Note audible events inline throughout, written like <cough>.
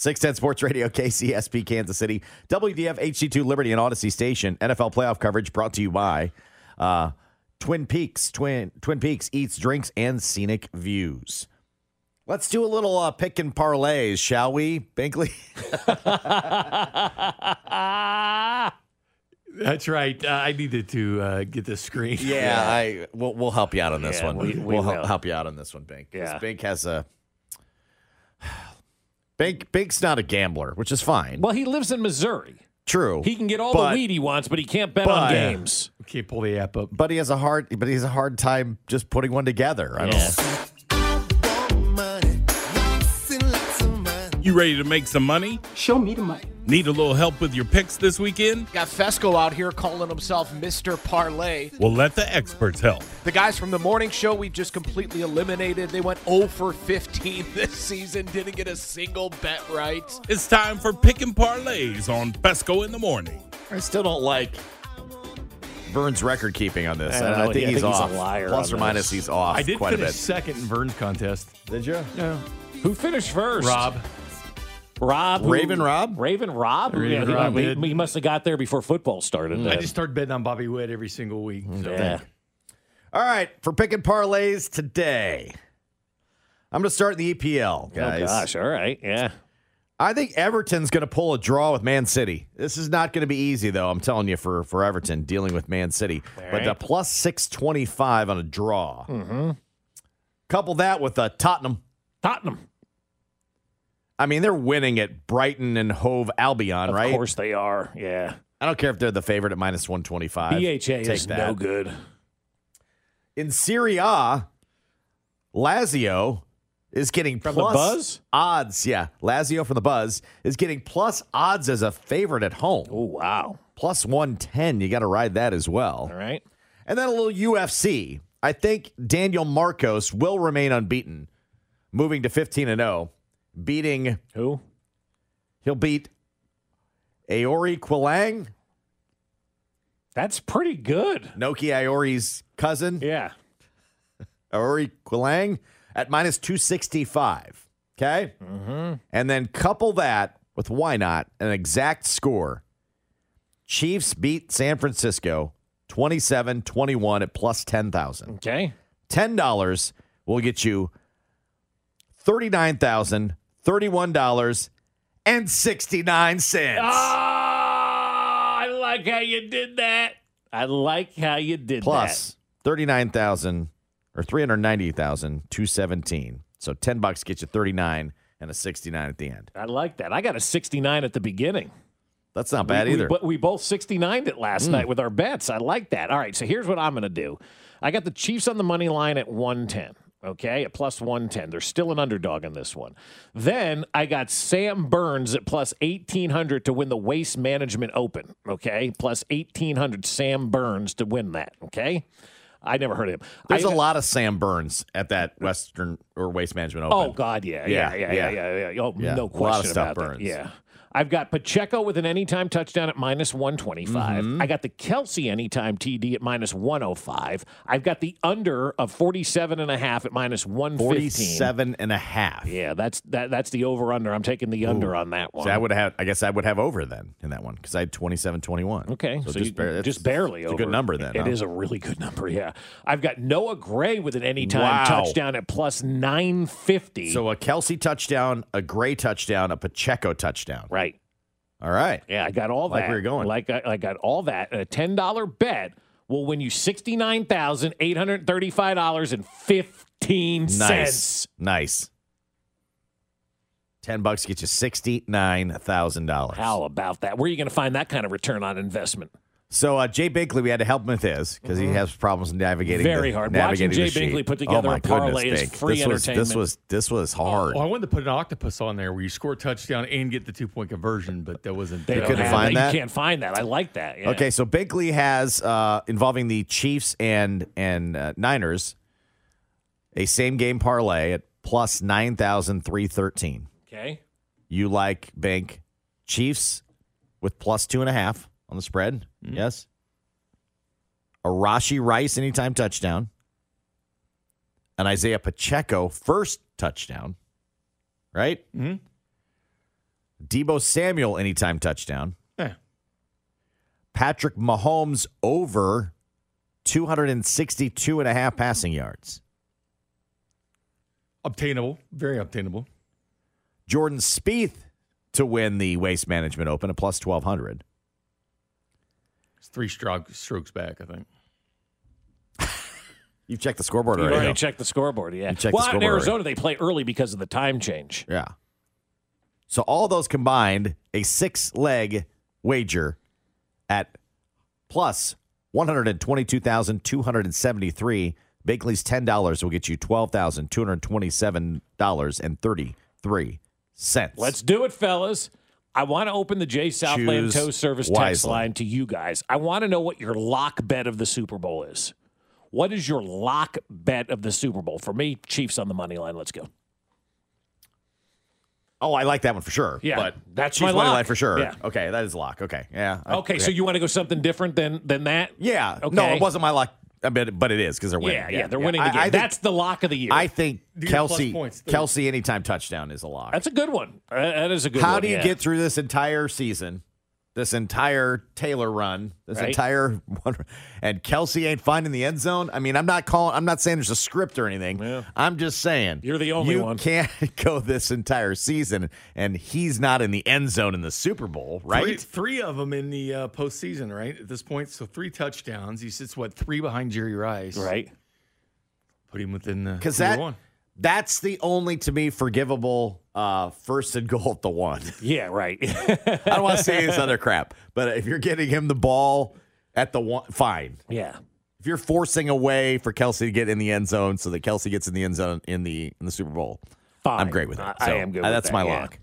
610 Sports Radio, KCSP, Kansas City, WDF, HD2, Liberty, and Audacy Station. NFL playoff coverage brought to you by uh, Twin Peaks. Twin Twin Peaks eats, drinks, and scenic views. Let's do a little uh, pick and parlays, shall we, Binkley? <laughs> That's right. Uh, I needed to uh, get the screen. Yeah, I we'll, we'll help you out on this Yeah, one. we- we will will. help you out on this one, Bink. 'Cause Yeah. Bink has a Bink. Bink's not a gambler, which is fine. Well, he lives in Missouri. True. He can get all But- the weed he wants, but he can't bet but- on games. Can't pull the app up. but he has a hard but he has a hard time just putting one together. I don't Yeah. You ready to make some money? Show me the money. Need a little help with your picks this weekend? Got Fescoe out here calling himself Mr. Parlay. Well, let the experts help. The guys from the morning show we just completely eliminated. They went 0 for 15 <laughs> this season, didn't get a single bet right. It's time for picking parlays on Fescoe in the morning. I still don't like Vern's record keeping on this. I don't I, know. I think I he's think he's a liar Plus on or minus, this. he's off I did quite a finish bit. second in Vern's contest. Did you? Yeah. Who finished first? Rob. Rob. who- Raven Rob? Raven Rob? Raven yeah, he- Rob he, did. he must have got there before football started. I just started betting on Bobby Witt every single week. So. yeah. All right, for picking parlays today, I'm going to start in the EPL, guys. Oh, gosh. All right. Yeah. I think Everton's going to pull a draw with Man City. This is not going to be easy, though. I'm telling you, for for Everton dealing with Man City, but right. the plus six twenty five on a draw. Mm-hmm. Couple that with uh, Tottenham. Tottenham. I mean, they're winning at Brighton and Hove Albion, Of right? Of course they are. Yeah. I don't care if they're the favorite at minus one twenty five. BHA Take is that. no good. In Serie A, Lazio is getting From the plus Buzz? odds. Yeah, Lazio from the Buzz is getting plus odds as a favorite at home. Oh, wow. Plus 110. You got to ride that as well. All right. And then a little UFC. I think Daniel Marcos will remain unbeaten, moving to 15 and 0, beating Who? he'll beat Aoriqileng, That's pretty good. Noki Aori's cousin, Yeah. <laughs> Aori Quilang at minus 265. Okay? Mm-hmm. And then couple that with why not an exact score. Chiefs beat San Francisco 27 21 at plus 10,000. Okay. $10 will get you $39,000, $31 and 69 cents. Ah, I like how you did that. I like how you did Plus that. Plus 39,000 or 390,217. So 10 bucks gets you 39 and a 69 at the end. I like that. I got a 69 at the beginning. That's not bad we, either. We, but we both 69'd it last night with our bets. I like that. All right, so here's what I'm going to do. I got the Chiefs on the money line at 110. Okay, at plus 110. They're still an underdog in this one. Then I got Sam Burns at plus 1800 to win the Waste Management Open. Okay, plus 1800 Sam Burns to win that. Okay, I never heard of him. There's a a lot of Sam Burns at that Western or Waste Management Open. Oh God, yeah, yeah, Yeah, yeah, yeah, yeah. yeah, yeah. Oh, Yeah, a no lot of question stuff about burns. that. Yeah. I've got Pacheco with an anytime touchdown at minus 125. Mm-hmm. I got the Kelce anytime TD at minus 105. I've got the under of 47 and a half at minus 115. 47 and a half. Yeah, that's that that's the over under. I'm taking the under on that one. So I would have. I guess I would have over then in that one because I had 27-21. Okay, so, so, you- just, bar- just barely it's over. a good number then. It huh? is a really good number. Yeah, I've got Noah Gray with an anytime Wow. touchdown at plus 950. So a Kelce touchdown, a Gray touchdown, a Pacheco touchdown. right. All right. Yeah, I got all Like that. where you're going. Like I, I got all that. A ten dollar bet will win you sixty nine thousand eight hundred thirty five dollars and fifteen Nice. Nice. Ten bucks gets you sixty nine thousand dollars. How about that? Where are you going to find that kind of return on investment? So uh, Jay Binkley, we had to help him with his because he has problems navigating. Mm-hmm. Very the, hard. Navigating Watching the Jay Binkley put together oh my a parlay goodness, is Bink. free this was, entertainment. This was this was hard. Oh, I wanted to put an octopus on there where you score a touchdown and get the two point conversion, but that wasn't. They You couldn't have find that. that? You can't find that. I like that. Yeah. Okay, so Binkley has uh, involving the Chiefs and and uh, Niners a same game parlay at plus nine thousand three thirteen. Okay. You like Bank Chiefs with plus two and a half on the spread? Yes. Rashee Rice anytime touchdown. And Isaiah Pacheco first touchdown. Right? Mhm. Deebo Samuel anytime touchdown. Yeah. Patrick Mahomes over 262 and a half passing yards. obtainable, very obtainable. Jordan Spieth to win the Waste Management Open a plus 1200. It's three stroke, strokes back, I think. <laughs> You've checked the scoreboard You already. already checked the scoreboard. Yeah. You checked the well, in scoreboard already. Arizona, they play early because of the time change. Yeah. So all those combined, a six leg wager at plus 122,273. Bakley's $10 will get you $12,227.33. Let's do it, fellas. I want to open the J Southland Choose Tow Service text line to you guys. I want to know what your lock bet of the Super Bowl is. What is your lock bet of the Super Bowl? For me, Chiefs on the money line. Let's go. Oh, I like that one for sure. Yeah, but that's Chiefs my money lock. line for sure. Yeah. Okay, that is lock. Okay, yeah. I- Okay, so you want to go something different than than that? yeah. Okay. No, it wasn't my lock, I bet- but it is because they're winning. Yeah, yeah, they're winning the game. I think- That's the lock of the year. I think Do Kelce points. Kelce anytime touchdown is a lock. That's a good one. That is a good How one. do you yeah. get through this entire season, this entire Taylor run, this Right. entire and Kelce ain't finding the end zone? I mean, I'm not calling. I'm not saying there's a script or anything. Yeah. I'm just saying You're the only you one. You can't <laughs> go this entire season and he's not in the end zone in the Super Bowl, right? Three, three of them in the uh, postseason, right? At this point, so three touchdowns. He sits what three behind Jerry Rice, right? Put him within the Because two to that one. That's the only to me forgivable uh, first and goal at the one. <laughs> Yeah, right. <laughs> I don't want to say this other crap, but if you're getting him the ball at the one, fine. yeah. if you're forcing a way for Kelce to get in the end zone so that Kelce gets in the end zone in the in the Super Bowl, Fine. I'm great with it. I, I am good. uh, with that's that, my yeah. lock.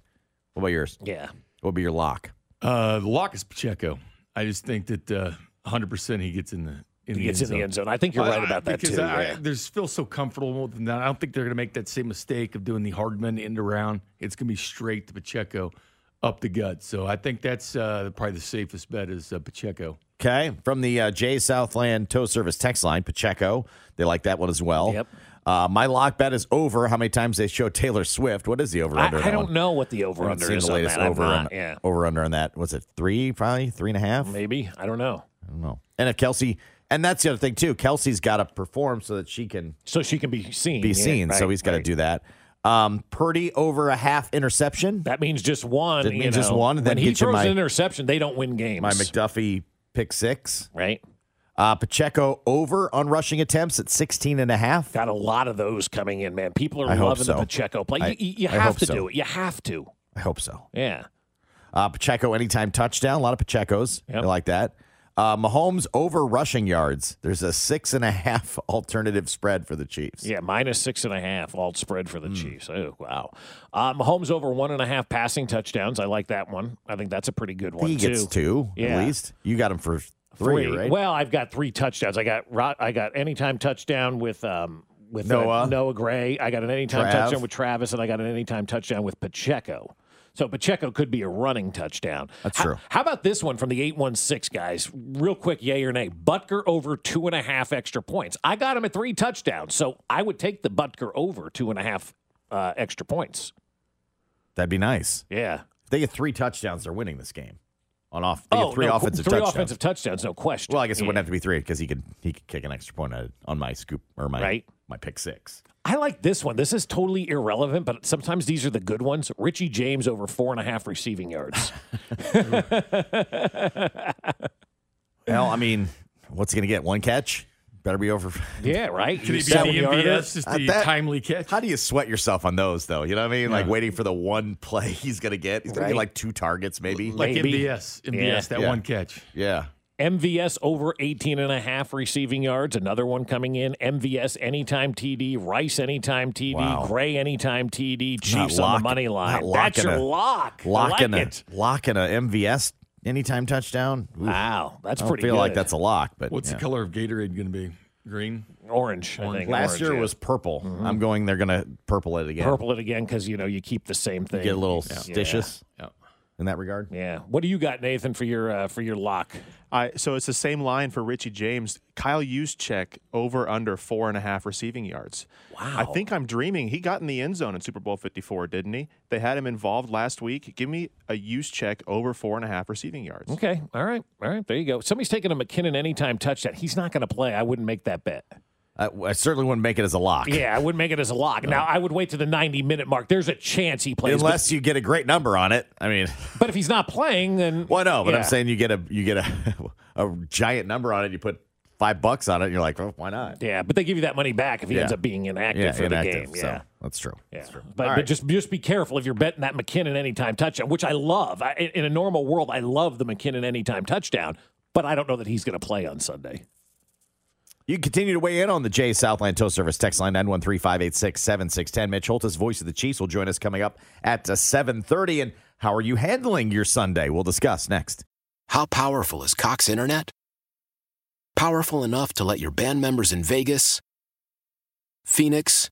What about yours? Yeah. What would be your lock? Uh, the lock is Pacheco. I just think that uh, 100% he gets in the in He the gets end in the end zone. I think you're right about that because too. I, yeah. there's feel so comfortable with that. I don't think they're going to make that same mistake of doing the Hardman end around. It's going to be straight to Pacheco up the gut. So I think that's uh, probably the safest bet is uh, Pacheco. Okay, from the uh, Jay Southland Tow Service text line, Pacheco. They like that one as well. Yep. Uh, my lock bet is over. How many times they show Taylor Swift? What is the over I, under? I don't know what the over under is the on latest that. I'm over not- on, yeah. over under on that. Was it three? Probably three and a half. Maybe. I don't know. I don't know. And if Kelce, and that's the other thing too. Kelce's got to perform so that she can So she can be seen. be yeah, seen. so he's got to right. do that. Um, Purdy over a half interception. That means just one. That you means just know. one, then when he throws my- an interception, they don't win games. My McDuffie pick six. right? Uh, Pacheco over on rushing attempts at 16 and a half. Got a lot of those coming in, man. People are I hope loving the. Pacheco play. I- you you- you I have to so. do it. You have to. I hope so. Yeah. Uh, Pacheco anytime touchdown. A lot of Pachecos. Yep. I like that. Uh, Mahomes over rushing yards. There's a six and a half <laughs> alternative spread for the Chiefs. Yeah, minus six and a half alt spread for the Chiefs. Oh, wow. Uh, Mahomes over one and a half passing touchdowns. I like that one. I think that's a pretty good one, he too. gets two Yeah. at least. You got him for three, right? Well, I've got three touchdowns. I got I got anytime touchdown with um with Noah. uh, Noah Gray. I got an anytime Trav. touchdown with Travis, and I got an anytime touchdown with Pacheco. So Pacheco could be a running touchdown. That's How- true. How, about this one from the 816 guys? Real quick, yay or nay. Butker over two and a half extra points. I got him at three touchdowns, so I would take the Butker over two and a half uh, extra points. That'd be nice. Yeah. If they get three touchdowns, they're winning this game. On off, they oh, get three no, offensive three touchdowns. offensive touchdowns, no question. Well, I guess it Yeah. wouldn't have to be three because he could he could kick an extra point on- my scoop or my Right. my pick six. I like this one. This is totally irrelevant, but sometimes these are the good ones. Richie James over four and a half receiving yards. <laughs> Well, I mean, what's he gonna get? One catch? Better be over. yeah, right. Could he be Seven the. MVS, just Uh, the that- timely catch? How do you sweat yourself on those though? You know what I mean? Like waiting for the one play <laughs> he's gonna get. He's gonna Right. get like two targets, maybe. like Maybe. MVS, MVS, Yeah. that Yeah. one catch. yeah. MVS over 18 and a half receiving yards. Another one coming in. MVS anytime TD. Rice anytime TD. Wow. Gray anytime TD. Chiefs Not on the money line. That's your a- lock. I Locking like a it. locking a MVS anytime touchdown. Oof. Wow, that's I don't pretty feel good. like that's a lock, but What's yeah. the color of Gatorade going to be? Green. orange. I think Last orange, year yeah. was purple. Mm-hmm. I'm going. They're gonna purple it again. purple it again because you know you keep the same thing. Get a little Yeah. stitious Yeah. In that regard. Yeah. What do you got, Nathan, for your uh, for your lock? I, so it's the same line for Richie James. Kyle Juszczyk over under four and a half receiving yards. Wow. I think I'm dreaming. He got in the end zone in Super Bowl 54, didn't he? They had him involved last week. Give me a Juszczyk over four and a half receiving yards. Okay. All right. All right. There you go. Somebody's taking a McKinnon anytime touchdown. He's not going to play. I wouldn't make that bet. I, I certainly wouldn't make it as a lock. Yeah, I wouldn't make it as a lock. Now I would wait to the 90 minute mark. There's a chance he plays, but- Unless you get a great number on it. I mean, <laughs> but, if he's not playing, then well, no, but yeah. I'm saying you get a you get a <laughs> a giant number on it. You put five bucks on it. and You're like, well, why not? Yeah, but they give you that money back if he Yeah. ends up being inactive Yeah, for inactive. the game. So Yeah. that's true. Yeah, That's true. but, All but just just be careful if you're betting that McKinnon anytime touchdown, which I love. I, in a normal world, I love the McKinnon anytime touchdown, but I don't know that he's going to play on Sunday. You can continue to weigh in on the Jay Southland Tow Service text line 913-586-7610. Mitch Holthus, voice of the Chiefs, will join us coming up at uh, 7.30. And how are you handling your Sunday? We'll discuss next. How powerful is Cox Internet? Powerful enough to let your band members in Vegas, Phoenix,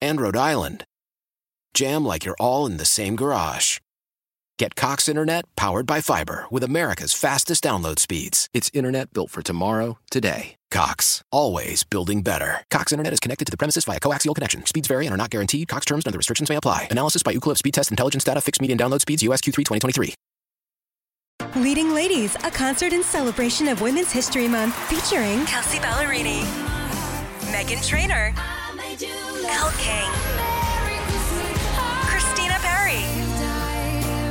and Rhode Island jam like you're all in the same garage. Get Cox Internet powered by fiber with America's fastest download speeds. It's internet built for tomorrow, today. Cox, always building better. Cox Internet is connected to the premises via coaxial connection. Speeds vary and are not guaranteed. Cox terms and other restrictions may apply. Analysis by Ookla of Speed Test Intelligence Data. Fixed median download speeds. US Q3 2023. Leading Ladies, a concert in celebration of Women's History Month featuring Kelsea Ballerini, Meghan Trainor, Elle King,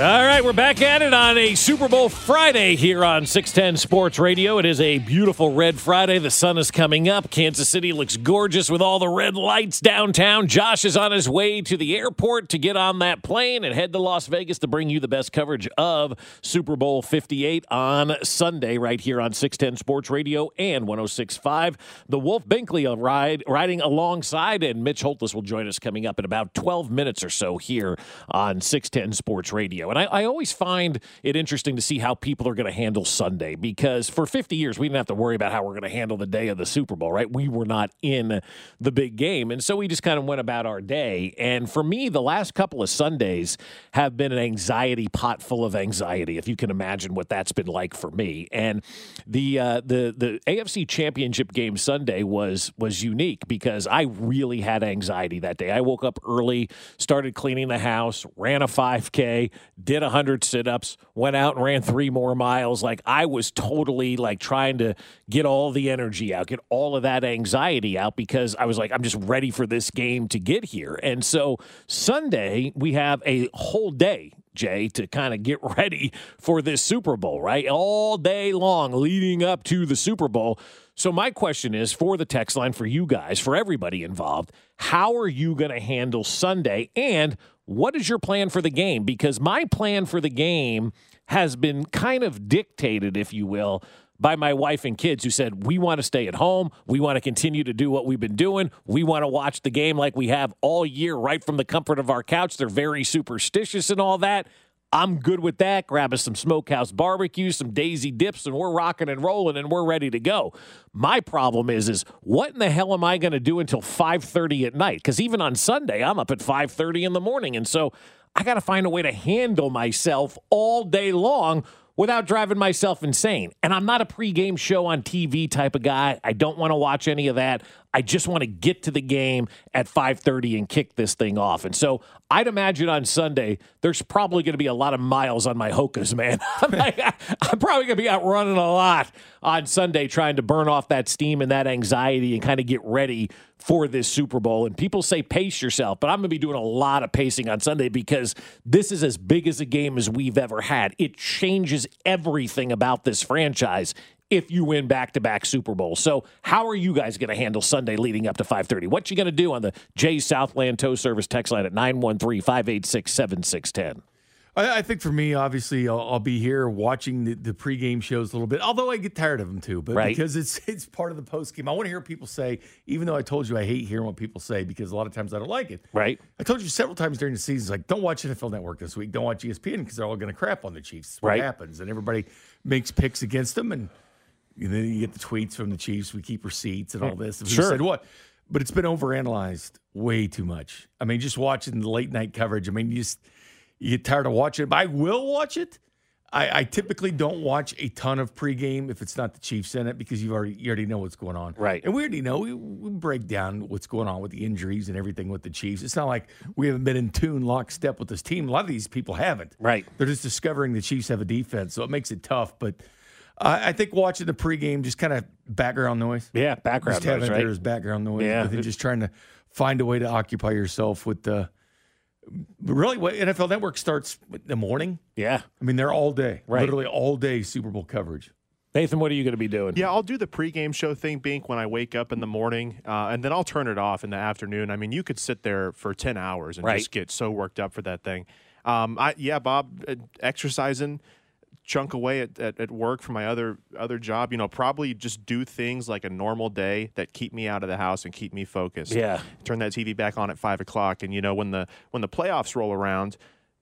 All right, we're back at it on a Super Bowl Friday here on 610 Sports Radio. It is a beautiful red Friday. The sun is coming up. Kansas City looks gorgeous with all the red lights downtown. Josh is on his way to the airport to get on that plane and head to Las Vegas to bring you the best coverage of Super Bowl 58 on Sunday right here on 610 Sports Radio and 1065. The Wolf Binkley ride riding alongside and Mitch Holthus will join us coming up in about 12 minutes or so here on 610 Sports Radio. And I, I always find it interesting to see how people are going to handle Sunday because for 50 years, we didn't have to worry about how we're going to handle the day of the Super Bowl, right? We were not in the big game. And so we just kind of went about our day. And for me, the last couple of Sundays have been an anxiety pot full of anxiety, if you can imagine what that's been like for me. And the uh, the the AFC Championship game Sunday was was unique because I really had anxiety that day. I woke up early, started cleaning the house, ran a 5K, did 100 sit-ups, went out and ran three more miles. Like I was totally like trying to get all the energy out, get all of that anxiety out because I was like I'm just ready for this game to get here. And so Sunday we have a whole day Jay, to kind of get <laughs> ready for this Super Bowl, right? All day long leading up to the Super Bowl. So my question is for the text line for you guys, for everybody involved, how are you going to handle Sunday and what is your plan for the game? Because my plan for the game has been kind of dictated, if you will, by my wife and kids who said, We want to stay at home. We want to continue to do what we've been doing. We want to watch the game like we have all year, right from the comfort of our couch. They're very superstitious and all that. I'm good with that. Grab us some smokehouse barbecue, some daisy dips, and we're rocking and rolling and we're ready to go. My problem is, is what in the hell am I going to do until 5:30 at night? Because even on Sunday, I'm up at 5:30 in the morning, and so I got to find a way to handle myself all day long without driving myself insane. And I'm not a pregame show on TV type of guy. I don't want to watch any of that. I just want to get to the game at 5:30 and kick this thing off. And so I'd imagine on Sunday there's probably going to be a lot of miles on my Hokas, man. <laughs> I'm, like, I'm probably going to be out running a lot on Sunday trying to burn off that steam and that anxiety and kind of get ready for this Super Bowl. And people say pace yourself, but I'm going to be doing a lot of pacing on Sunday because this is as big as a game as we've ever had. It changes everything about this franchise if you win back-to-back Super Bowls. So, how are you guys going to handle Sunday leading up to 5:30? What you going to do on the Jay Southland Tow Service text line at 913-586-7610? I, I think for me, obviously, I'll, I'll be here watching the, the pregame shows a little bit. Although I get tired of them too, but Right. because it's it's part of the postgame. I want to hear people say, even though I told you I hate hearing what people say because a lot of times I don't like it. Right. I told you several times during the season, like, don't watch NFL Network this week. Don't watch ESPN because they're all going to crap on the Chiefs. That's what Right. happens, and everybody makes picks against them, and, and then you get the tweets from the Chiefs. We keep receipts and all this. Who Sure. said what? But it's been overanalyzed way too much. I mean, just watching the late night coverage. I mean, you just you get tired of watching it. But I will watch it. I, I typically don't watch a ton of pregame if it's not the Chiefs in it because you already you already know what's going on. Right. And we already know we, we break down what's going on with the injuries and everything with the Chiefs. It's not like we haven't been in tune lockstep with this team. A lot of these people haven't. Right. They're just discovering the Chiefs have a defense, so it makes it tough. But I I think watching the pregame just kind of background noise. Yeah, background just having noise, it right? there as background noise. Yeah. But then just trying to find a way to occupy yourself with the. Really, what NFL Network starts in the morning. Yeah. I mean, they're all day, Right. literally all day Super Bowl coverage. Nathan, what are you going to be doing? Yeah, I'll do the pregame show thing, Bink, when I wake up in the morning, uh, and then I'll turn it off in the afternoon. I mean, you could sit there for ten hours and Right. just get so worked up for that thing. Um, I yeah, Bob, uh, exercising, chunk away at, at, at work for my other other job. You know, probably just do things like a normal day that keep me out of the house and keep me focused. Yeah. turn that TV back on at five o'clock, and you know when the when the playoffs roll around.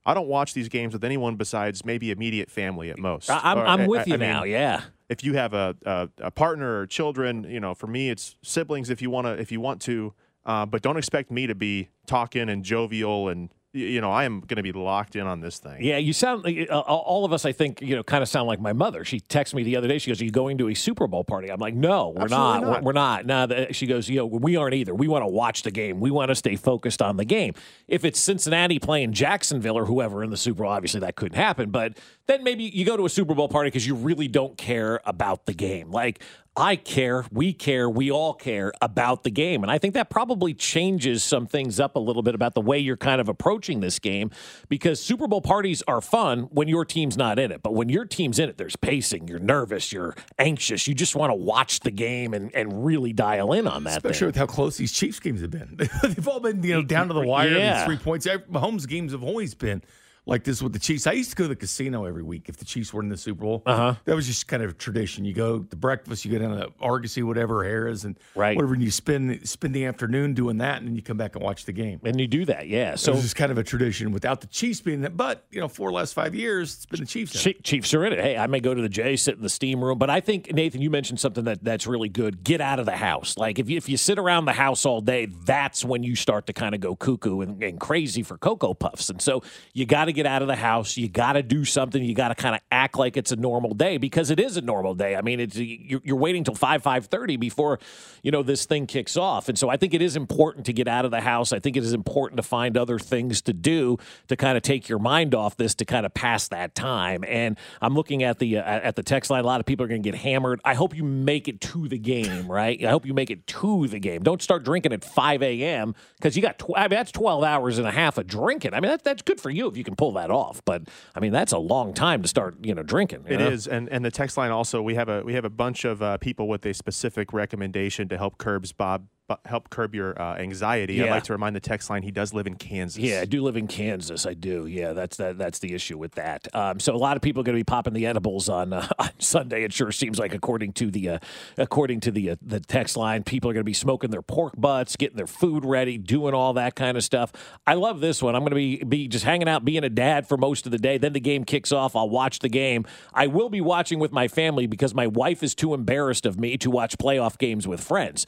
I don't watch these games with anyone besides maybe immediate family at most. I- I'm, Or, I'm I- with I- you I mean, now. Yeah. if you have a, a, a partner or children, you know, for me it's siblings if you want to if you want to, uh, but don't expect me to be talking and jovial and you know I am going to be locked in on this thing. Yeah, you sound like uh, all of us. I think you know, kind of sound like my mother. She texted me the other day. She goes, "Are you going to a Super Bowl party?" I'm like, "No, we're Absolutely not. We're, not. we're not." No, the- she goes, "You know, we aren't either. We want to watch the game. We want to stay focused on the game. If it's Cincinnati playing Jacksonville or whoever in the Super Bowl, obviously that couldn't happen. But then maybe you go to a Super Bowl party because you really don't care about the game. Like I care, we care, we all care about the game. And I think that probably changes some things up a little bit about the way you're kind of approaching this game because Super Bowl parties are fun when your team's not in it. But when your team's in it, there's pacing, you're nervous, you're anxious, you just want to watch the game and, and really dial in on that Especially thing. with how close these Chiefs games have been. <laughs> They've all been, you know, down to the wire. Yeah. Three points. Mahomes games have always been like this with the Chiefs. I used to go to the casino every week if the Chiefs were in the Super Bowl. Uh-huh. That was just kind of a tradition. You go to breakfast, you go down to Argosy, whatever, Harrah's, and Right. whatever, and you spend spend the afternoon doing that, and then you come back and watch the game. And you do that, yeah. So it's just kind of a tradition without the Chiefs being that. But you know, four last five years, it's been the Chiefs. Chiefs are in it. Hey, I may go to the J, sit in the steam room, but I think Nathan, you mentioned something that that's really good. Get out of the house. Like if you, if you sit around the house all day, that's when you start to kind of go cuckoo and, and crazy for cocoa puffs. And so you got to get out of the house. You got to do something. You got to kind of act like it's a normal day because it is a normal day. I mean, it's you're, waiting till five five thirty before you know this thing kicks off. And so I think it is important to get out of the house. I think it is important to find other things to do to kind of take your mind off this to kind of pass that time. And I'm looking at the uh, at the text line. A lot of people are going to get hammered. I hope you make it to the game, right? I hope you make it to the game. Don't start drinking at 5 a.m. because you got tw- I mean, that's 12 hours and a half of drinking. I mean, that, that's good for you if you can pull that off. But I mean, that's a long time to start, you know, drinking. you It know? is, and and the text line also we have a we have a bunch of uh, people with a specific recommendation to help curbs Bob help curb your uh, anxiety. I'd like to remind the text line he does live in Kansas. Yeah, I do live in Kansas. I do. Yeah, that's that. That's the issue with that. Um, so a lot of people are going to be popping the edibles on uh, <laughs> on Sunday. It sure seems like, according to the uh, according to the uh, the text line, people are going to be smoking their pork butts, getting their food ready, doing all that kind of stuff. I love this one. I'm going to be be just hanging out, being a dad for most of the day. Then the game kicks off. I'll watch the game. I will be watching with my family because my wife is too embarrassed of me to watch playoff games with friends.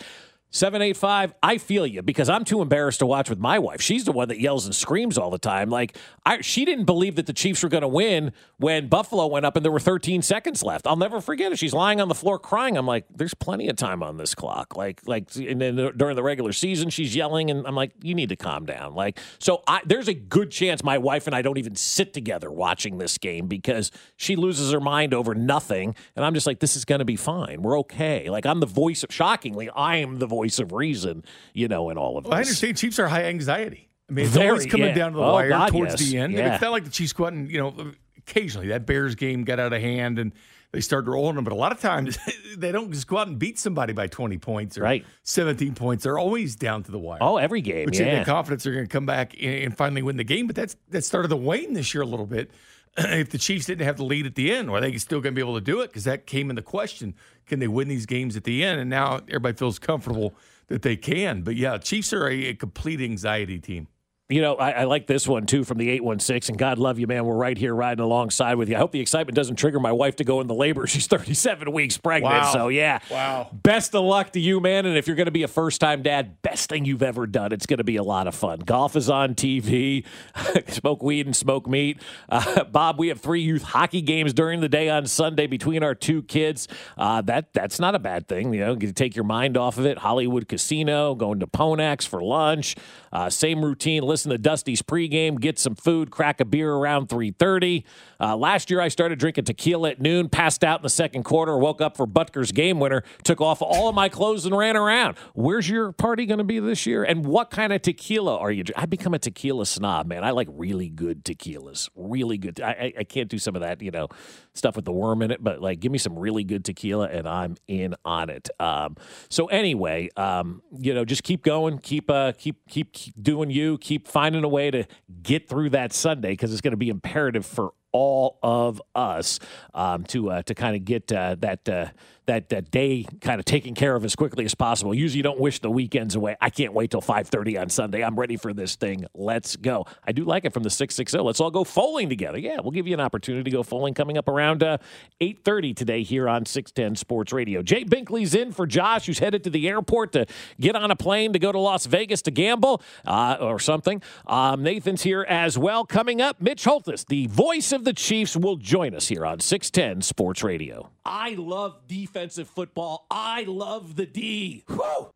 785, I feel you because I'm too embarrassed to watch with my wife. She's the one that yells and screams all the time. Like, I, she didn't believe that the Chiefs were going to win when Buffalo went up and there were 13 seconds left. I'll never forget it. She's lying on the floor crying. I'm like, there's plenty of time on this clock. Like, like, and then during the regular season, she's yelling, and I'm like, you need to calm down. Like, so I, there's a good chance my wife and I don't even sit together watching this game because she loses her mind over nothing. And I'm just like, this is going to be fine. We're okay. Like, I'm the voice of, shockingly, I am the voice of reason, you know, in all of this. Well, I understand Chiefs are high anxiety. I mean, it's Very, always coming yeah. down to the Oh, wire God, towards yes. the end. Yeah. it's not like the Chiefs go out and, you know, occasionally that Bears game got out of hand and they start rolling them. But a lot of times <laughs> they don't just go out and beat somebody by 20 points or Right. 17 points. They're always down to the wire. Oh, every game, Which yeah. have confidence they're going to come back and and finally win the game. But that's that started to wane this year a little bit. <clears throat> if the Chiefs didn't have the lead at the end, are they still going to be able to do it? Because that came into question. Can they win these games at the end? And now everybody feels comfortable that they can. But yeah, Chiefs are a, a complete anxiety team. You know, I, I like this one too from the 816. And God love you, man. We're right here riding alongside with you. I hope the excitement doesn't trigger my wife to go into labor. <laughs> She's 37 weeks pregnant. Wow. So, yeah. Wow. Best of luck to you, man. And if you're going to be a first time dad, best thing you've ever done. It's going to be a lot of fun. Golf is on TV. <laughs> smoke weed and smoke meat. Uh, Bob, we have three youth hockey games during the day on Sunday between our two kids. Uh, that That's not a bad thing. You know, to take your mind off of it. Hollywood Casino, going to Ponak's for lunch. Uh, same routine. Listen to Dusty's pregame. Get some food. Crack a beer around 3:30. Uh, last year, I started drinking tequila at noon. Passed out in the second quarter. Woke up for Butker's game winner. Took off all of my clothes and ran around. Where's your party going to be this year? And what kind of tequila are you? I become a tequila snob, man. I like really good tequilas. Really good. I, I, can't do some of that, you know, stuff with the worm in it. But like, give me some really good tequila, and I'm in on it. Um, so anyway, um, you know, just keep going. Keep uh, keep keep doing you. Keep finding a way to get through that Sunday because it's going to be imperative for all of us um, to uh, to kind of get uh, that uh, that that day kind of taken care of as quickly as possible. Usually, you don't wish the weekends away. I can't wait till five thirty on Sunday. I'm ready for this thing. Let's go. I do like it from the six six zero. Let's all go foaling together. Yeah, we'll give you an opportunity to go foaling coming up around uh, eight thirty today here on six ten Sports Radio. Jay Binkley's in for Josh, who's headed to the airport to get on a plane to go to Las Vegas to gamble uh, or something. Um, Nathan's here as well. Coming up, Mitch Holthus, the voice of the Chiefs, will join us here on 610 Sports Radio. I love defensive football. I love the D. Whew.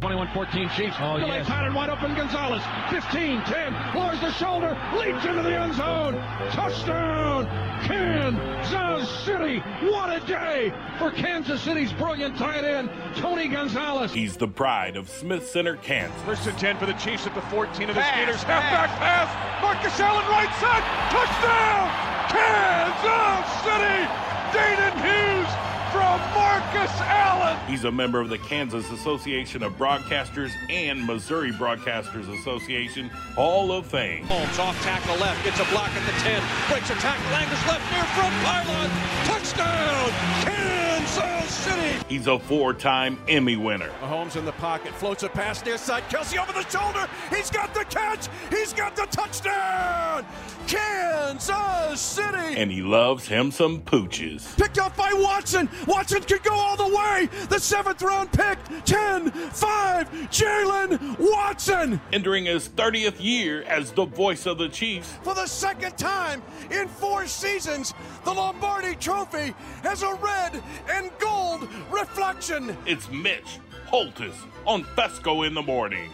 21-14 Chiefs. Oh, Delay pattern wide open. Gonzalez. 15, 10. Lowers the shoulder. Leaps into the end zone. Touchdown. Kansas City. What a day for Kansas City's brilliant tight end, Tony Gonzalez. He's the pride of Smith Center, Kansas. First and 10 for the Chiefs at the 14 of the Gators. Halfback pass. Marcus Allen right side. Touchdown. Kansas City. Dayton Hughes from Marcus Allen. He's a member of the Kansas Association of Broadcasters and Missouri Broadcasters Association Hall of Fame. Holmes off tackle left, gets a block at the 10, breaks a tackle, angles left near front pylon. Touchdown, Kansas City. He's a four-time Emmy winner. Mahomes in the pocket, floats a pass near side. Kelce over the shoulder. He's got the catch. He's got the touchdown. Kansas City. And he loves him some pooches. Picked up by Watson. Watson could go all the way. The seventh round pick. 10 5. Jaylen Watson. Entering his 30th year as the voice of the Chiefs, For the second time in four seasons, the Lombardi Trophy has a red and gold reflection. it's Mitch Holthus on Fescoe in the Morning.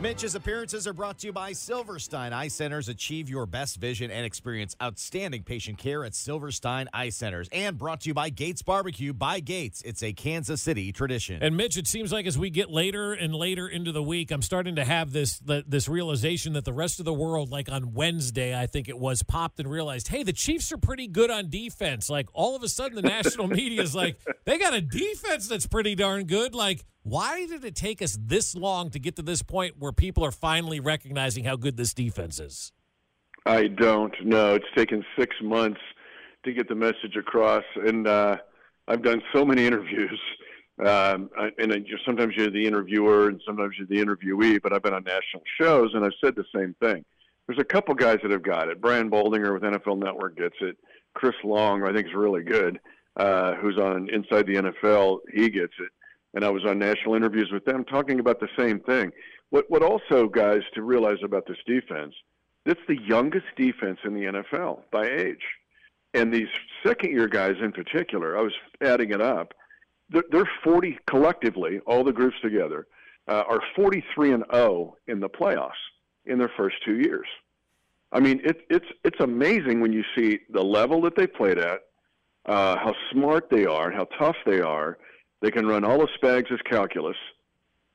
Mitch's appearances are brought to you by Silverstein Eye Centers. Achieve your best vision and experience outstanding patient care at Silverstein Eye Centers. And brought to you by Gates Barbecue by Gates. It's a Kansas City tradition. And Mitch, it seems like as we get later and later into the week, I'm starting to have this this realization that the rest of the world, like on Wednesday, I think it was, popped and realized, hey, the Chiefs are pretty good on defense. Like all of a sudden, the national <laughs> media is like, they got a defense that's pretty darn good. Like, why did it take us this long to get to this point where people are finally recognizing how good this defense is? I don't know. It's taken six months to get the message across, and uh, I've done so many <laughs> interviews. Um, I, and I, just sometimes you're the interviewer, and sometimes you're the interviewee. But I've been on national shows, and I've said the same thing. There's a couple guys that have got it. Brian Baldinger with NFL Network gets it. Chris Long, I think, is really good. Uh, who's on Inside the NFL? He gets it and I was on national interviews with them talking about the same thing. What what also guys to realize about this defense, it's the youngest defense in the NFL by age. And these second year guys in particular, I was adding it up, they're, they're 40 collectively, all the groups together, uh, are 43 and 0 in the playoffs in their first two years. I mean, it, it's it's amazing when you see the level that they played at, uh, how smart they are, and how tough they are, they can run all of Spags' as calculus,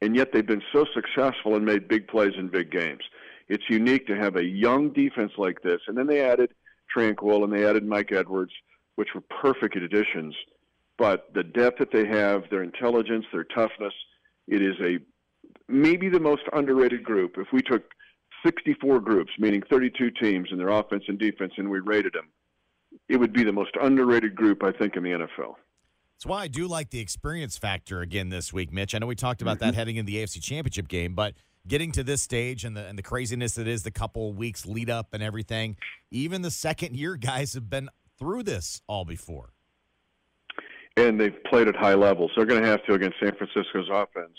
and yet they've been so successful and made big plays in big games. It's unique to have a young defense like this. And then they added Tranquill and they added Mike Edwards, which were perfect additions. But the depth that they have, their intelligence, their toughness, it is a maybe the most underrated group. If we took 64 groups, meaning 32 teams in their offense and defense, and we rated them, it would be the most underrated group, I think, in the NFL. That's why I do like the experience factor again this week, Mitch. I know we talked about that heading in the AFC Championship game, but getting to this stage and the and the craziness that is the couple weeks lead up and everything, even the second year <laughs> guys have been through this all before. And they've played at high levels. They're going to have to against San Francisco's offense.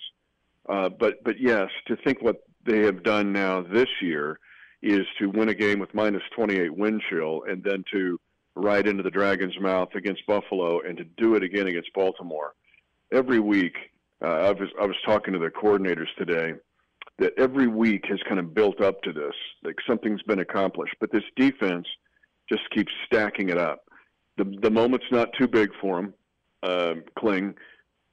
Uh, but but yes, to think what they have done now this year is to win a game with minus 28 wind chill and then to right into the Dragons' mouth against Buffalo and to do it again against Baltimore. Every week, uh, I was I was talking to the coordinators today that every week has kind of built up to this, like something's been accomplished. But this defense just keeps stacking it up. The the moment's not too big for them, uh, Kling,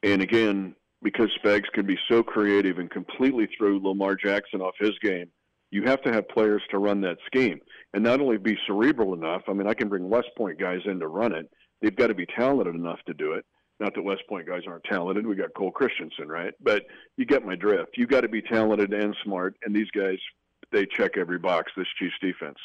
and again because Spags can be so creative and completely threw Lamar Jackson off his game you have to have players to run that scheme and not only be cerebral enough. I mean, I can bring West Point guys in to run it. They've got to be talented enough to do it. Not that West Point guys aren't talented. We got Cole Christiansen, right? But you get my drift. You got to be talented and smart. And these guys, they check every box. This Chiefs defense.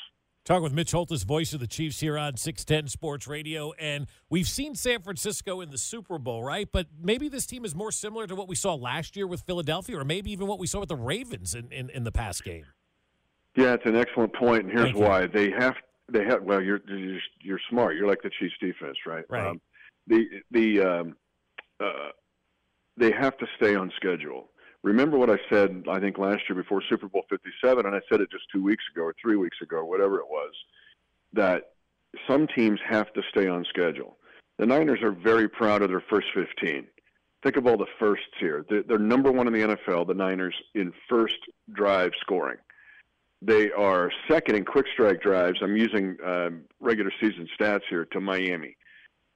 Talk with Mitch Holthus, voice of the Chiefs here on 610 Sports Radio. And we've seen San Francisco in the Super Bowl, right? But maybe this team is more similar to what we saw last year with Philadelphia, or maybe even what we saw with the Ravens in, in, in the past game. Yeah, it's an excellent point, and here's why they have they have. Well, you're you're, you're smart. You're like the Chiefs defense, right? Right. Um, the the um, uh, they have to stay on schedule. Remember what I said? I think last year before Super Bowl 57, and I said it just two weeks ago or three weeks ago, whatever it was, that some teams have to stay on schedule. The Niners are very proud of their first 15. Think of all the firsts here. They're, they're number one in the NFL, the Niners, in first drive scoring. They are second in quick strike drives. I'm using um, regular season stats here to Miami.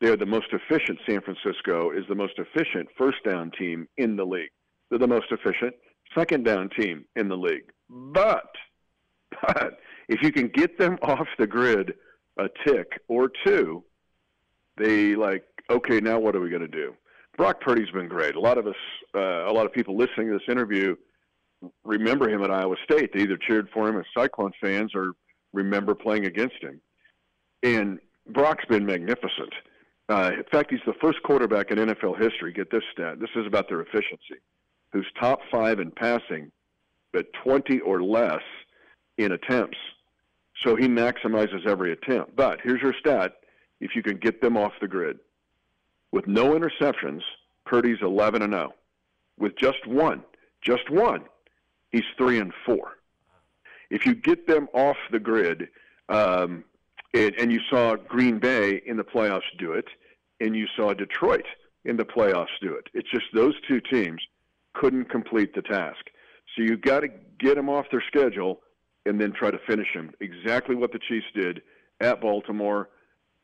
They are the most efficient. San Francisco is the most efficient first down team in the league. They're the most efficient second down team in the league. But, but if you can get them <laughs> off the grid a tick or two, they like, okay, now what are we going to do? Brock Purdy's been great. A lot of us, uh, a lot of people listening to this interview remember him at Iowa State. They either cheered for him as Cyclone fans or remember playing against him. And Brock's been magnificent. Uh, in fact, he's the first quarterback in NFL history. Get this stat. This is about their efficiency. Who's top five in passing, but 20 or less in attempts. So he maximizes every attempt. But here's your stat: if you can get them off the grid with no interceptions, Purdy's 11 and 0. With just one, just one, he's three and four. If you get them off the grid, um, and, and you saw Green Bay in the playoffs do it, and you saw Detroit in the playoffs do it. It's just those two teams couldn't complete the task. So you've got to get them off their schedule and then try to finish them. Exactly what the Chiefs did at Baltimore,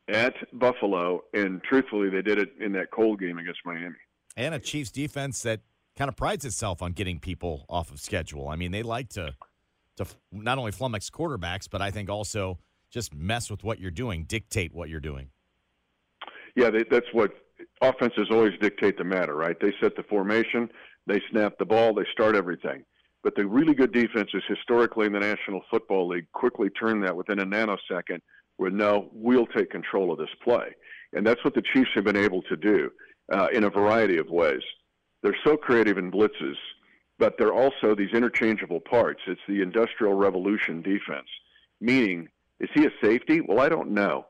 at Buffalo, and truthfully, they did it in that cold game against Miami. And a Chiefs defense that kind of prides itself on getting people off of schedule. I mean, they like to to not only flummox quarterbacks, but I think also just mess with what you're doing, dictate what you're doing. Yeah, they, that's what offenses always dictate the matter, right? They set the formation, they snap the ball, they start everything. But the really good defenses historically in the National Football League quickly turn that within a nanosecond where no, we'll take control of this play. And that's what the Chiefs have been able to do uh, in a variety of ways. They're so creative in blitzes, but they're also these interchangeable parts. It's the Industrial Revolution defense, meaning, is he a safety? Well, I don't know.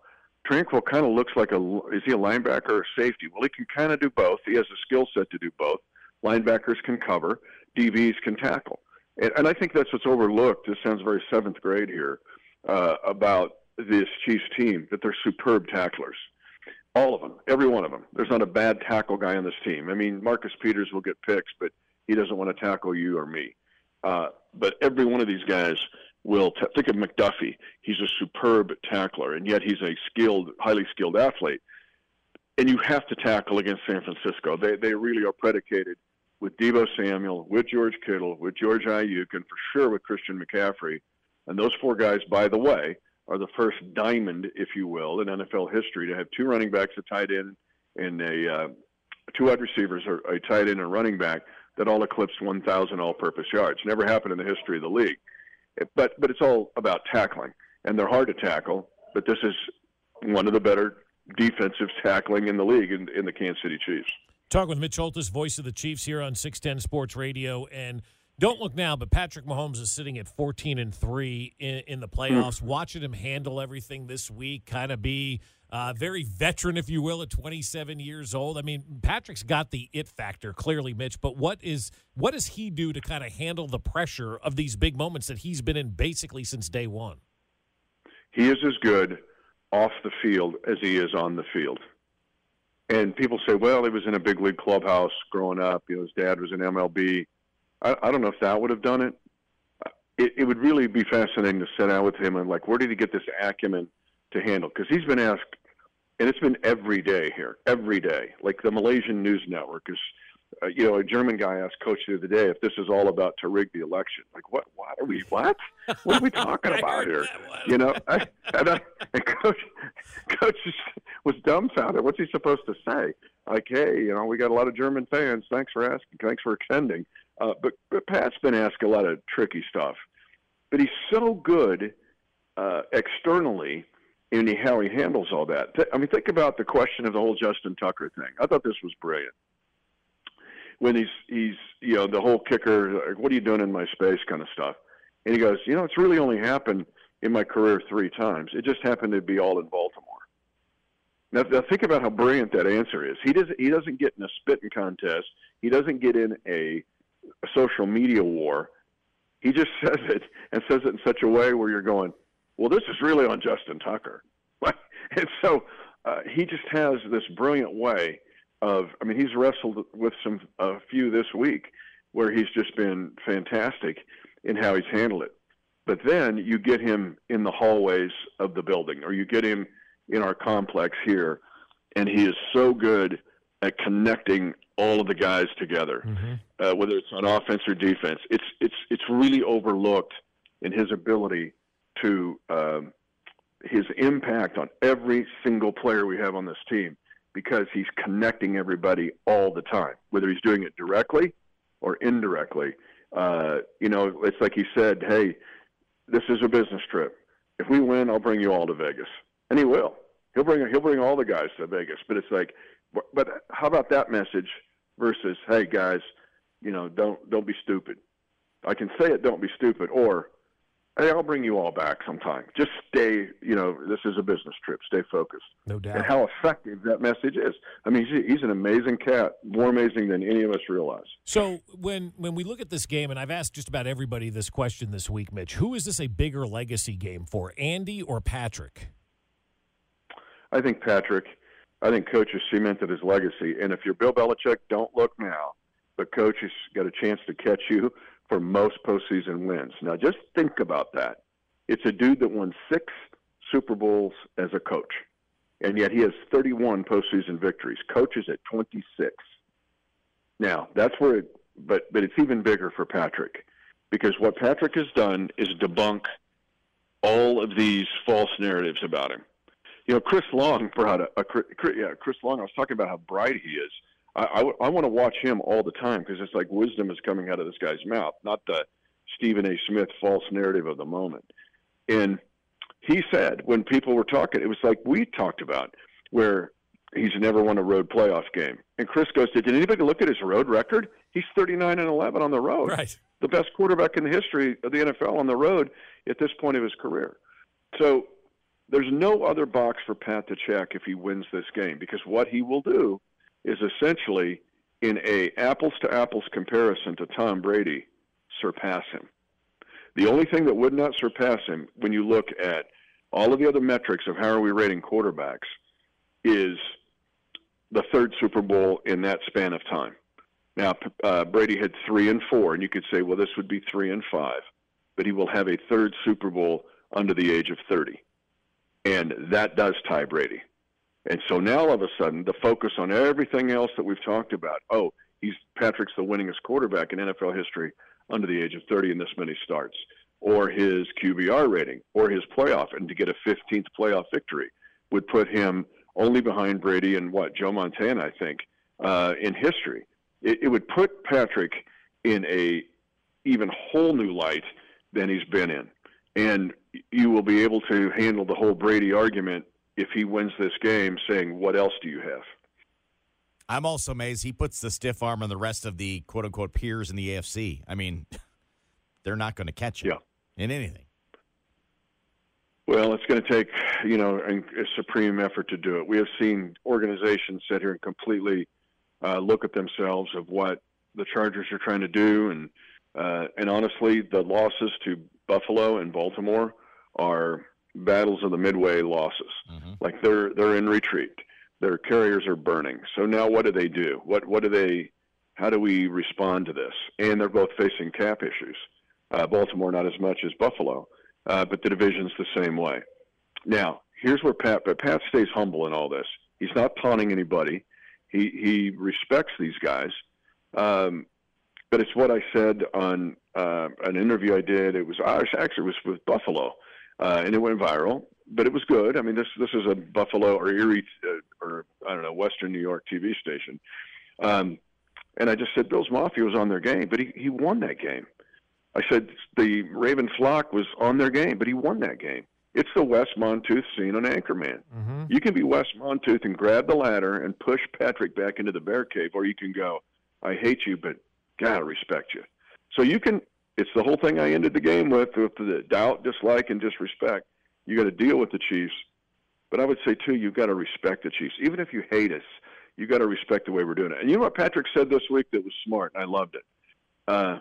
Tranquill kind of looks like a is he a linebacker or a safety? Well, he can kind of do both. He has a skill set to do both. Linebackers can cover, DBs can tackle, and, and I think that's what's overlooked. This sounds very seventh grade here uh, about this Chiefs team that they're superb tacklers. All of them, every one of them. There's not a bad tackle guy on this team. I mean, Marcus Peters will get picks, but he doesn't want to tackle you or me. Uh, but every one of these guys will t- think of McDuffie. He's a superb tackler, and yet he's a skilled, highly skilled athlete. And you have to tackle against San Francisco. They they really are predicated with Deebo Samuel, with George Kittle, with George Aiyuk, and for sure with Christian McCaffrey. And those four guys, by the way, are the first diamond, if you will, in NFL history to have two running backs, a tight end, and a uh, two wide receivers, or a tight end and a running back that all eclipsed 1,000 all-purpose yards. Never happened in the history of the league. But but it's all about tackling, and they're hard to tackle. But this is one of the better defensive tackling in the league in, in the Kansas City Chiefs. Talk with Mitch Holthus, voice of the Chiefs here on 610 Sports Radio. And don't look now, but Patrick Mahomes is sitting at 14 and 3 in, in the playoffs. Watching him handle everything this week, kind of be uh, very veteran, if you will, at 27 years old. I mean, Patrick's got the it factor, clearly, Mitch. But what is what does he do to kind of handle the pressure of these big moments that he's been in basically since day one? He is as good off the field as he is on the field. And people say, well, he was in a big league clubhouse growing up. You know, his dad was in MLB. I, I don't know if that would have done it. it. It would really be fascinating to sit down with him and like, where did he get this acumen to handle? Because he's been asked, and it's been every day here, every day. Like the Malaysian News Network is, uh, you know, a German guy asked Coach the other day if this is all about to rig the election. Like, what? What are we? What? What are we talking <laughs> about here? You know, I, and, I, and Coach, Coach was dumbfounded. What's he supposed to say? Like, hey, you know, we got a lot of German fans. Thanks for asking. Thanks for attending. Uh, but, but Pat's been asked a lot of tricky stuff. But he's so good uh, externally in how he handles all that. Th- I mean, think about the question of the whole Justin Tucker thing. I thought this was brilliant. When he's he's you know the whole kicker, like, what are you doing in my space kind of stuff, and he goes, you know, it's really only happened in my career three times. It just happened to be all in Baltimore. Now, now think about how brilliant that answer is. He doesn't he doesn't get in a spitting contest. He doesn't get in a, a social media war. He just <laughs> says it and says it in such a way where you're going, well, this is really on Justin Tucker. <laughs> and so uh, he just has this brilliant way of, I mean, he's wrestled with some a few this week where he's just been fantastic in how he's handled it. But then you get him in the hallways of the building, or you get him in our complex here, and he is so good at connecting all of the guys together, uh, whether it's on offense or defense. It's it's it's really overlooked in his ability to um, his impact on every single player we have on this team because he's connecting everybody all the time, whether he's doing it directly or indirectly. Uh, you know, it's like he said, "Hey, this is a business trip. If we win, I'll bring you all to Vegas," and he will. He'll bring he'll bring all the guys to Vegas. But it's like, but how about that message versus, "Hey guys, you know, don't don't be stupid." I can say it, "Don't be stupid," or Hey, I'll bring you all back sometime. Just stay, you know, this is a business trip. Stay focused. No doubt. And how effective that message is. I mean, he's, he's an amazing cat, more amazing than any of us realize. So when when we look at this game, and I've asked just about everybody this question this week, Mitch, who is this a bigger legacy game for, Andy or Patrick? I think Patrick, I think Coach has cemented his legacy. And if you're Bill Belichick, don't look now. But Coach has got a chance to catch you for most postseason wins. Now, just think about that. It's a dude that won six Super Bowls as a coach, and yet he has 31 postseason victories. Coaches at 26. Now, that's where it, but but it's even bigger for Patrick because what Patrick has done is debunk all of these false narratives about him. You know, Chris Long brought a, a Chris- yeah, Chris Long. I was talking about how bright he is. I, I, want to watch him all the time because it's like wisdom is coming out of this guy's mouth, not the Stephen A. Smith false narrative of the moment. And he said when people were talking, it was like we talked about, where he's never won a road playoff game. And Chris goes, "Did anybody look at his road record? He's 39 and 11 on the road. Right. The best quarterback in the history of the NFL on the road at this point of his career. So there's no other box for Pat to check if he wins this game because what he will do is essentially in a apples to apples comparison to Tom Brady surpass him. The only thing that would not surpass him when you look at all of the other metrics of how are we rating quarterbacks is the third Super Bowl in that span of time. Now, uh, Brady had three and four, and you could say, well, this would be three and five, but he will have a third Super Bowl under the age of 30. And that does tie Brady. And so now all of a sudden, the focus on everything else that we've talked about oh, he's Patrick's the winningest quarterback in NFL history under the age of 30 in this many starts, or his QBR rating, or his playoff, and to get a 15th playoff victory would put him only behind Brady and what Joe Montana, I think, uh, in history. It, it would put Patrick in a even whole new light than he's been in, and you will be able to handle the whole Brady argument if he wins this game, saying, "What else do you have?" I'm also amazed he puts the stiff arm on the rest of the quote unquote peers in the AFC. I mean, <laughs> they're not going to catch him yeah. in anything. Well, it's going to take, you know, a, a supreme effort to do it. We have seen organizations sit here and completely uh, look at themselves of what the Chargers are trying to do, and uh, and honestly, the losses to Buffalo and Baltimore are battles of the midway losses. Mm-hmm. Like they're they're in retreat. Their carriers are burning. So now what do they do? What what do they? How do we respond to this? And they're both facing cap issues. Uh, Baltimore not as much as Buffalo uh, but the division's the same way. Now, here's where Pat, but Pat stays humble in all this. He's not taunting anybody. He he respects these guys. Um, but it's what I said on uh, an interview I did. It was actually it was with Buffalo, uh, and it went viral. But it was good. I mean, this this is a Buffalo or Erie uh, or I don't know Western New York TV station, um, and I just said Bills Mafia was on their game, but he he won that game. I said the Raven flock was on their game, but he won that game. It's the Wes Mantooth scene on Anchorman. Mm-hmm. You can be Wes Mantooth and grab the ladder and push Patrick back into the bear cave, or you can go, I hate you, but God, I respect you. So you can, it's the whole thing I ended the game with, with the doubt, dislike, and disrespect. You got to deal with the Chiefs. But I would say, too, you've got to respect the Chiefs. Even if you hate us, you got to respect the way we're doing it. And you know what Patrick said this week that was smart, and I loved it. Uh,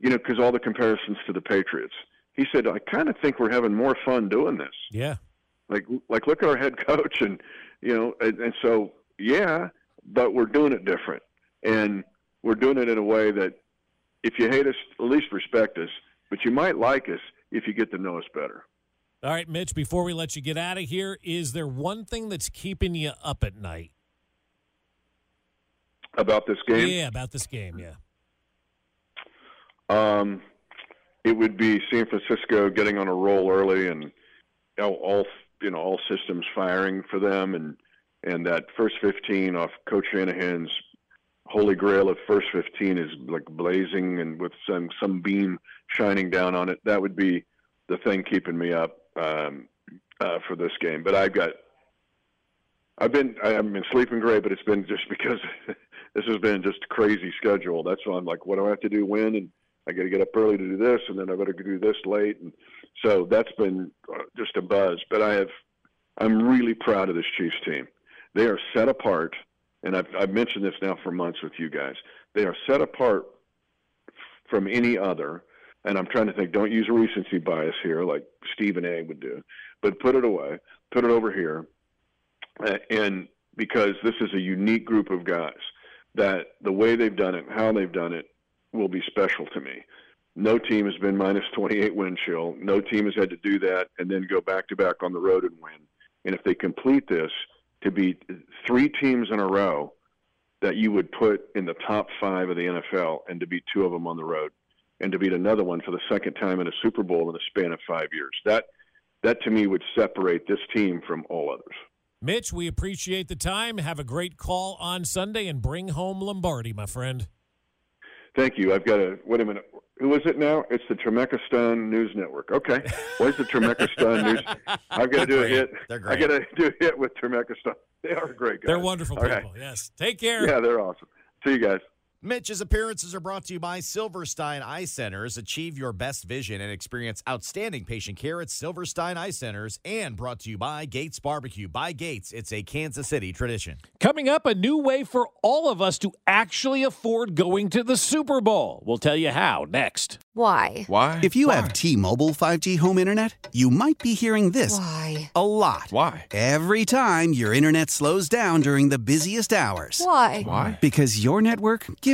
you know, because all the comparisons to the Patriots. He said, "I kind of think we're having more fun doing this." Yeah. Like, like look at our head <laughs> coach, and you know, and, and so yeah, but we're doing it different, and we're doing it in a way that, if you hate us, at least respect us, but you might like us if you get to know us better. All right, Mitch, before we let you get out of here, is there one thing that's keeping you up at night? About this game? Yeah, about this game, yeah. Um, it would be San Francisco getting on a roll early and all, all you know all systems firing for them, and and that first 15 off Coach Shanahan's holy grail of first 15 is like blazing and with some some beam shining down on it. That would be the thing keeping me up um, uh, for this game. But I've got I've been I've been sleeping great, but it's been just <laughs> because this has been just crazy schedule. That's why I'm like, what do I have to do? When and I got to get up early to do this, and then I better do this late, and so that's been uh, just a buzz. But I have, I'm really proud of this Chiefs team. They are set apart, and I've, I've mentioned this now for months with you guys. They are set apart from any other, and I'm trying to think. Don't use recency bias here, like Stephen A. would do, but put it away, put it over here, uh, and because this is a unique group of guys that the way they've done it, how they've done it, will be special to me. No team has been minus 28 wind chill. No team has had to do that and then go back to back on the road and win. And if they complete this, to be three teams in a row that you would put in the top five of the NFL and to beat two of them on the road and to beat another one for the second time in a Super Bowl in the span of five years. That that to me would separate this team from all others. Mitch, we appreciate the time. Have a great call on Sunday and bring home Lombardi, my friend. Thank you. I've got a wait a minute. Who is it now? It's the Tremekistan News Network. Okay. Where's the Tremekistan News? <laughs> I've got to do a hit. They're great. I got to do a hit with Tremekistan. They are great guys. They're wonderful All people. right. Yes. Take care. Yeah, they're awesome. See you guys. Mitch's appearances are brought to you by Silverstein Eye Centers. Achieve your best vision and experience outstanding patient care at Silverstein Eye Centers. And brought to you by Gates Barbecue. By Gates, it's a Kansas City tradition. Coming up, a new way for all of us to actually afford going to the Super Bowl. We'll tell you how next. Why? Why? If you have T-Mobile 5G home internet, you might be hearing this Why? a lot. Why? Every time your internet slows down during the busiest hours. Why? Why? Because your network gives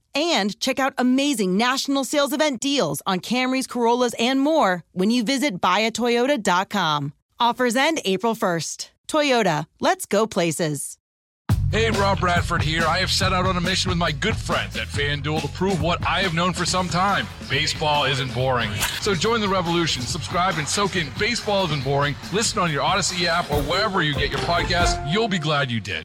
and check out amazing national sales event deals on Camrys, Corollas, and more when you visit buyatoyota.com. Offers end April 1st. Toyota, let's go places. Hey, Rob Bradford here. I have set out on a mission with my good friends at FanDuel to prove what I have known for some time baseball isn't boring. So join the revolution, subscribe, and soak in Baseball Isn't Boring. Listen on your Audacy app or wherever you get your podcast. You'll be glad you did.